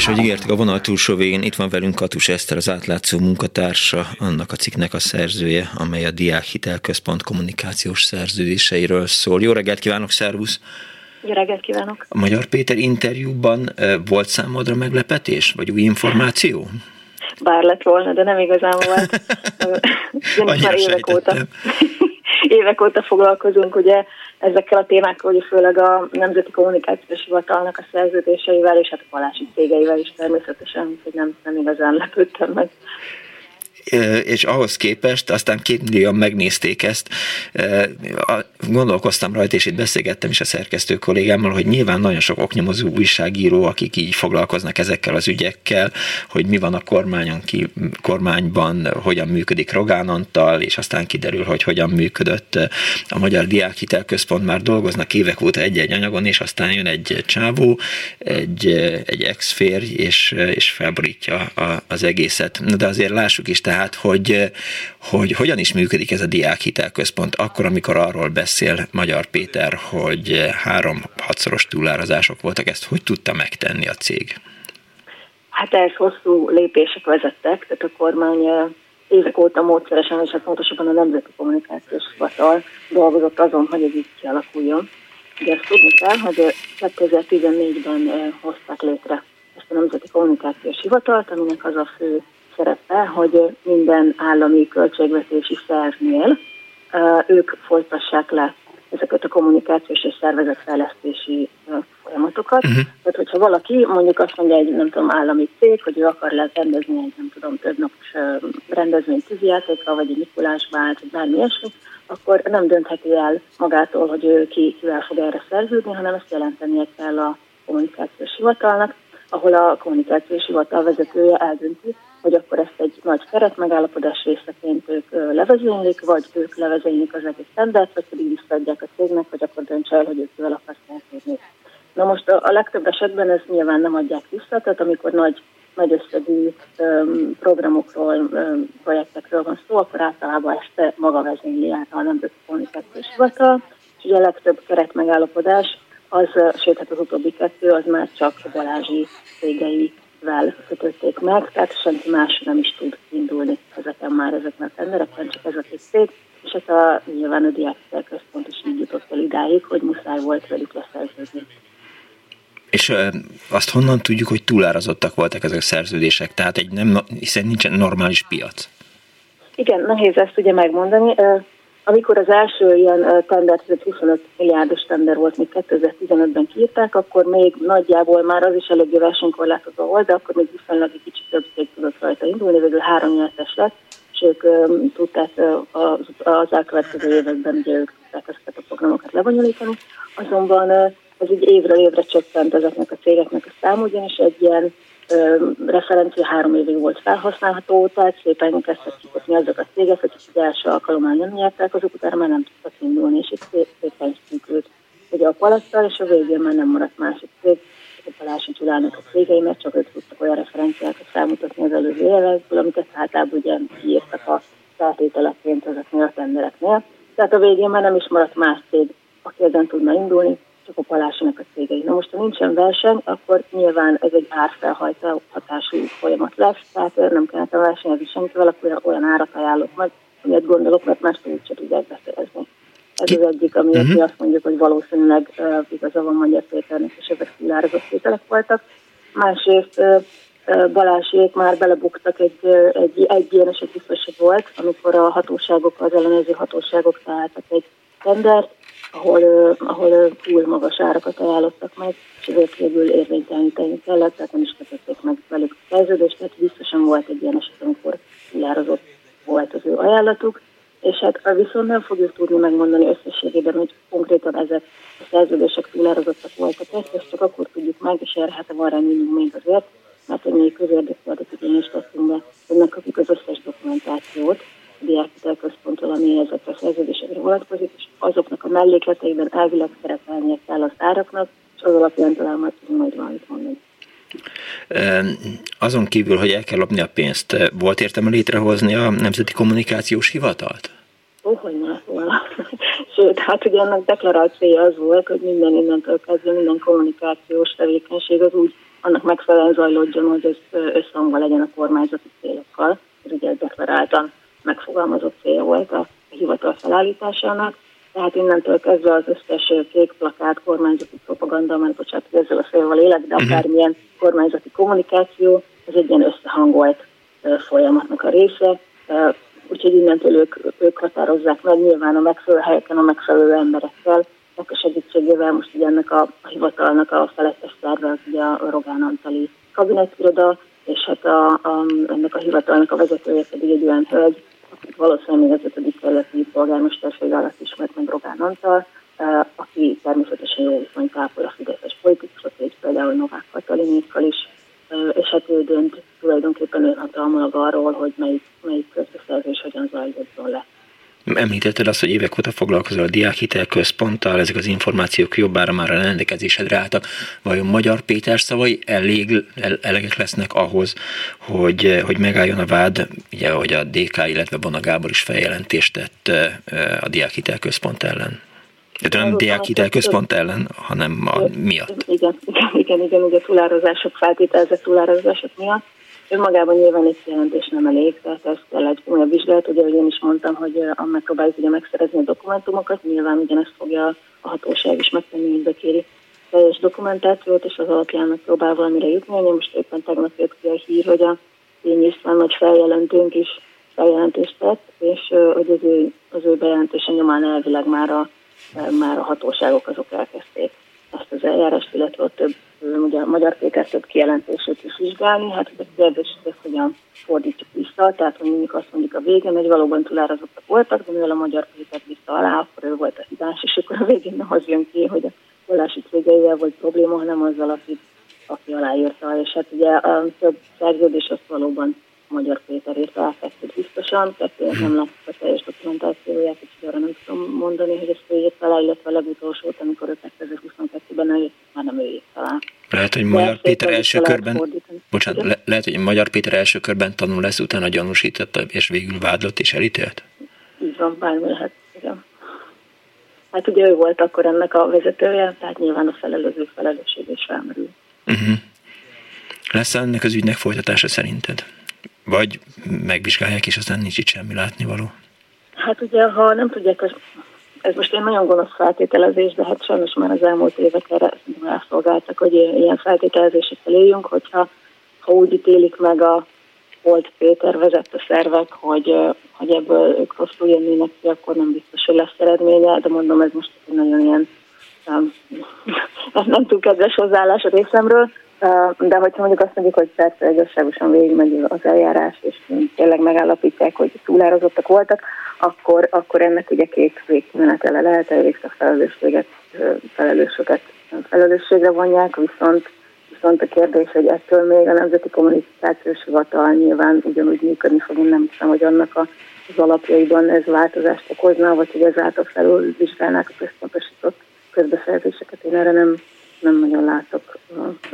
És hogy ígértük a vonal túlsó végén, itt van velünk Katus Eszter, az átlátszó munkatársa, annak a cikknek a szerzője, amely a Diák Hitelközpont kommunikációs szerződéseiről szól. Jó reggelt kívánok, szervusz! Jó reggelt kívánok! A Magyar Péter interjúban volt számodra meglepetés, vagy új információ? Bár lett volna, de nem igazán volt. Ugyanis már évek óta, évek óta foglalkozunk ugye ezekkel a témákkal, hogy főleg a Nemzeti Kommunikációs Hivatalnak a szerződéseivel, és hát a palási cégeivel is természetesen, hogy nem, nem igazán lepődtem meg és ahhoz képest aztán két millióan megnézték ezt. Gondolkoztam rajta, és itt beszélgettem is a szerkesztő kollégámmal, hogy nyilván nagyon sok oknyomozó újságíró, akik így foglalkoznak ezekkel az ügyekkel, hogy mi van a kormányon ki, kormányban, hogyan működik Rogán Antal, és aztán kiderül, hogy hogyan működött a Magyar Diákhitelközpont, már dolgoznak évek óta egy-egy anyagon, és aztán jön egy csávó, egy, egy ex-férj, és, és felborítja az egészet. De azért lássuk is, tehát, hogy, hogy hogyan is működik ez a diákhitelközpont, akkor, amikor arról beszél Magyar Péter, hogy három-hatszoros túlárazások voltak, ezt hogy tudta megtenni a cég? Hát ehhez hosszú lépések vezettek, tehát a kormány évek óta módszeresen, és hát pontosabban a Nemzeti Kommunikációs Hivatal dolgozott azon, hogy ez így kialakuljon. Ugye ezt tudni kell, hogy 2014-ben hozták létre ezt a Nemzeti Kommunikációs Hivatalt, aminek az a fő szerepe, hogy minden állami költségvetési szervnél ők folytassák le ezeket a kommunikációs és szervezetfejlesztési folyamatokat. Uh-huh. Tehát, hogyha valaki mondjuk azt mondja egy, nem tudom, állami cég, hogy ő akar le rendezni egy, nem tudom, több napos tűzijátékra, vagy egy Mikulás vált, vagy bármi ilyesmi, akkor nem döntheti el magától, hogy ő ki, kivel fog erre szerződni, hanem ezt jelentenie kell a kommunikációs hivatalnak, ahol a kommunikációs hivatal vezetője eldönti, hogy akkor ezt egy nagy keret megállapodás részeként ők levezénylik, vagy ők levezénylik az egész tendert, vagy pedig visszaadják a cégnek, vagy akkor döntse el, hogy ők kivel akarják kérni. Na most a, a legtöbb esetben ez nyilván nem adják vissza, tehát amikor nagy, nagy összegű um, programokról, um, projektekről van szó, akkor általában ezt maga vezényli át a Nemzeti Kommunikációs Hivatal, és ugye a legtöbb keret megállapodás az, sőt, hát az utóbbi kettő, az már csak Balázsi cégei kötötték meg, tehát senki más nem is tud indulni ezeken már ezeken a tendereken, csak ez a két cég, és ez a nyilván a diákhitel központ is így jutott el idáig, hogy muszáj volt velük leszerződni. És azt honnan tudjuk, hogy túlárazottak voltak ezek a szerződések? Tehát egy nem, hiszen nincsen normális piac. Igen, nehéz ezt ugye megmondani. Amikor az első ilyen tender, 25 milliárdos tender volt, még 2015-ben kiírták, akkor még nagyjából már az is eléggé versenykorlátozó volt, de akkor még viszonylag egy kicsit több cég tudott rajta indulni, végül három nyertes lett, és ők tudták az, az elkövetkező években, ugye ők tudták ezeket a programokat lebonyolítani, azonban ez így évről évre csökkent ezeknek a cégeknek a szám, ugyanis egy ilyen referencia három évig volt felhasználható, tehát szépen kezdtek kikopni azok a cégek, hogy az első alkalommal nem nyertek, azok utána már nem tudtak indulni, és itt szépen szűkült ugye a palasztal, és a végén már nem maradt másik cég, a Palási Csulának a cégei, mert csak ők tudtak olyan referenciákat felmutatni az előző évekből, amiket általában ugye kiírtak a feltételekként ezeknél a tendereknél. Tehát a végén már nem is maradt más cég, aki ezen tudna indulni, csak a a cégei. Na most, ha nincsen verseny, akkor nyilván ez egy árfelhajtó hatású folyamat lesz, tehát nem kellene versenyezni senkivel, akkor olyan árat ajánlok meg, amilyet gondolok, mert más úgyse tudják beszerezni. Ez az egyik, ami uh-huh. mi azt mondjuk, hogy valószínűleg uh, igaza van Magyar Péternek, és ezek szilározott tételek voltak. Másrészt uh, Balásék már belebuktak egy, egy, egy ilyen eset biztos volt, amikor a hatóságok, az ellenőrző hatóságok találtak egy tendert, ahol, ahol túl magas árakat ajánlottak meg, és ezért végül érvényteleníteni kellett, tehát nem is kötötték meg velük a szerződést, tehát biztosan volt egy ilyen eset, amikor túlárazott volt az ő ajánlatuk, és hát viszont nem fogjuk tudni megmondani összességében, hogy konkrétan ezek a szerződések túlárazottak voltak, ezt csak akkor tudjuk meg, és erre hát van reményünk még azért, mert hogy mi közérdekű igényést tettünk be, hogy megkapjuk az összes dokumentációt, diákhitelközponttól, ami ezekre a szerződésekre vonatkozik, és azoknak a mellékleteiben elvileg szerepelnie kell az áraknak, és az alapján talán majd tudunk majd valamit mondani. Azon kívül, hogy el kell lopni a pénzt, volt értelme létrehozni a Nemzeti Kommunikációs Hivatalt? Ó, hogy ne volna. Sőt, hát ugye ennek deklarált célja az volt, hogy minden innentől kezdve minden kommunikációs tevékenység az úgy annak megfelelően zajlódjon, hogy ez összhangban legyen a kormányzati célokkal. Ez ugye deklaráltan megfogalmazott cél volt a hivatal felállításának. Tehát innentől kezdve az összes kék plakát, kormányzati propaganda, mert bocsánat, hogy ezzel a szélvel élek, de mhm. akármilyen kormányzati kommunikáció, ez egy ilyen összehangolt folyamatnak a része. Úgyhogy innentől ők, ők határozzák meg nyilván a megfelelő helyeken a megfelelő emberekkel, a segítségével most ugye ennek a, a hivatalnak a felettes szerve az ugye a Rogán Antali kabinetiroda, és hát a, a, ennek a hivatalnak a vezetője pedig egy olyan hölgy, akit valószínűleg még az ötödik kerületi polgármesterség alatt ismert meg Rogán Antal, aki természetesen jó viszonyt ápol a fideszes politikusok, és például Novák Katalinékkal is, és hát ő dönt tulajdonképpen önhatalmulag arról, hogy melyik, melyik közbeszerzés hogyan zajlódjon le. Említetted azt, hogy évek óta foglalkozol a diákhitel központtal, ezek az információk jobbára már a rendelkezésedre álltak. Vajon Magyar Péter szavai elég elegek lesznek ahhoz, hogy, hogy megálljon a vád, ugye, hogy a DK, illetve Bona Gábor is feljelentést tett a diákhitel központ ellen? De nem diákhitel központ ellen, hanem a miatt. Igen, igen, igen, igen, ugye túlározások, feltételezett túlározások miatt. Önmagában nyilván egy jelentés nem elég, tehát ez kell egy olyan vizsgálat, ugye, hogy én is mondtam, hogy megpróbáljuk ugye megszerezni a dokumentumokat, nyilván ugyanezt fogja a hatóság is megtenni, hogy bekéri teljes dokumentációt, és az alapján megpróbál valamire jutni. Én most éppen tegnap jött ki a hír, hogy a én István nagy feljelentőnk is feljelentést tett, és hogy az ő, az ő bejelentése nyomán elvileg már a, már a hatóságok azok elkezdték azt az eljárást, illetve ott több, ugye a Magyar Péter több kijelentését is vizsgálni. Hát ez a kérdés, hogy ezt hogyan fordítjuk vissza, tehát hogy mondjuk azt mondjuk a végén, hogy valóban túlárazottak voltak, de mivel a Magyar Péter vissza alá, akkor ő volt a hibás, és akkor a végén az jön ki, hogy a vallási cégeivel volt probléma, hanem azzal, aki, aki aláírta. És hát ugye a több szerződés azt valóban Magyar Péter írta kettőt biztosan, kettőt nem láttuk dokumentációját, és arra nem tudom mondani, hogy ezt ő írta alá, illetve a legutolsót, amikor ő 2022-ben eljött, már nem ő írta alá. Lehet, hogy Magyar De Péter első körben, bocsánat, le, lehet, hogy Magyar Péter első körben tanul lesz, utána gyanúsította, és végül vádlott és elítélt? Így van, bármi lehet, igen. Hát ugye ő volt akkor ennek a vezetője, tehát nyilván a felelőző felelősség is felmerül. Uh-huh. Lesz ennek az ügynek folytatása szerinted? Vagy megvizsgálják, és aztán nincs itt semmi látnivaló? Hát ugye, ha nem tudják, ez, ez most egy nagyon gonosz feltételezés, de hát sajnos már az elmúlt évek erre elszolgáltak, hogy ilyen feltételezésekkel éljünk, hogyha ha úgy ítélik meg a volt Péter vezette szervek, hogy, hogy ebből ők rosszul jönnének ki, akkor nem biztos, hogy lesz eredménye, de mondom, ez most nagyon ilyen nem, nem túl kedves hozzáállás a részemről, de hogyha mondjuk azt mondjuk, hogy persze igazságosan végigmegy az eljárás, és tényleg megállapítják, hogy túlárazottak voltak, akkor, akkor ennek ugye két végkimenetele lehet, elvégzt a felelősséget, felelősöket felelősségre vonják, viszont viszont a kérdés, hogy ettől még a Nemzeti Kommunikációs Hivatal nyilván ugyanúgy működni fog, én nem hiszem, hogy annak a, az alapjaiban ez változást okozna, vagy hogy ezáltal felül vizsgálnák a központosított közbeszerzéseket. Én erre nem, nem nagyon látok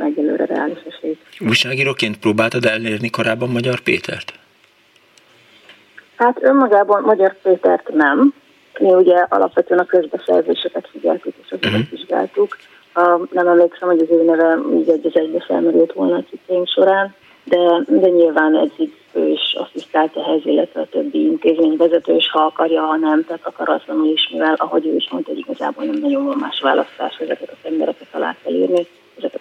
egyelőre reális esélyt. Újságíróként próbáltad elérni korábban Magyar Pétert? Hát önmagában Magyar Pétert nem. Mi ugye alapvetően a közbeszerzéseket figyeltük és azokat uh-huh. vizsgáltuk. Uh, nem emlékszem, hogy az ő neve így egy az egybe felmerült volna a cikkeink során, de, de nyilván eddig ő is asszisztált ehhez, illetve a többi intézményvezető is, ha akarja, ha nem, tehát akaratlanul is, mivel ahogy ő is mondta, hogy igazából nem nagyon van más választás, ezeket az embereket alá kell írni,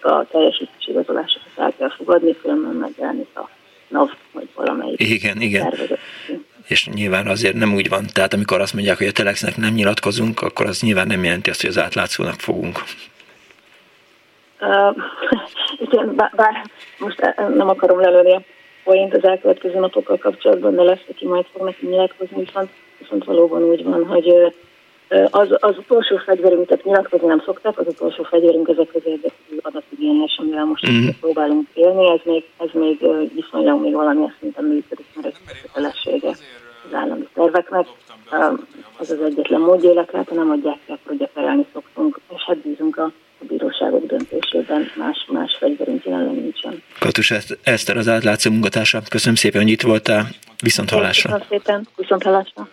a teljesítési igazolásokat el kell fogadni, különben megjelenik a NAV, vagy valamelyik Igen, igen. És nyilván azért nem úgy van, tehát amikor azt mondják, hogy a Telexnek nem nyilatkozunk, akkor az nyilván nem jelenti azt, hogy az átlátszónak fogunk. Uh, igen, bár, bár most nem akarom lelőni a point az elkövetkező napokkal kapcsolatban, de lesz, aki majd fog neki nyilatkozni, viszont, viszont valóban úgy van, hogy az, az utolsó fegyverünk, tehát nyilatkozni nem szokták, az utolsó fegyverünk ezek az érdekű adatigényes, amivel most mm. próbálunk élni, ez még, ez még viszonylag még valami szinten működik, mert ez kötelessége az állami terveknek. Az az egyetlen módja életre, ha nem adják ki, akkor ugye perelni szoktunk, és hát bízunk a a bíróságok döntésében más, más fegyverünk jelenleg nincsen. Katus Eszter az átlátszó munkatársa. Köszönöm szépen, hogy itt voltál. Viszont hallásra. Köszönöm szépen. Viszont hallásra.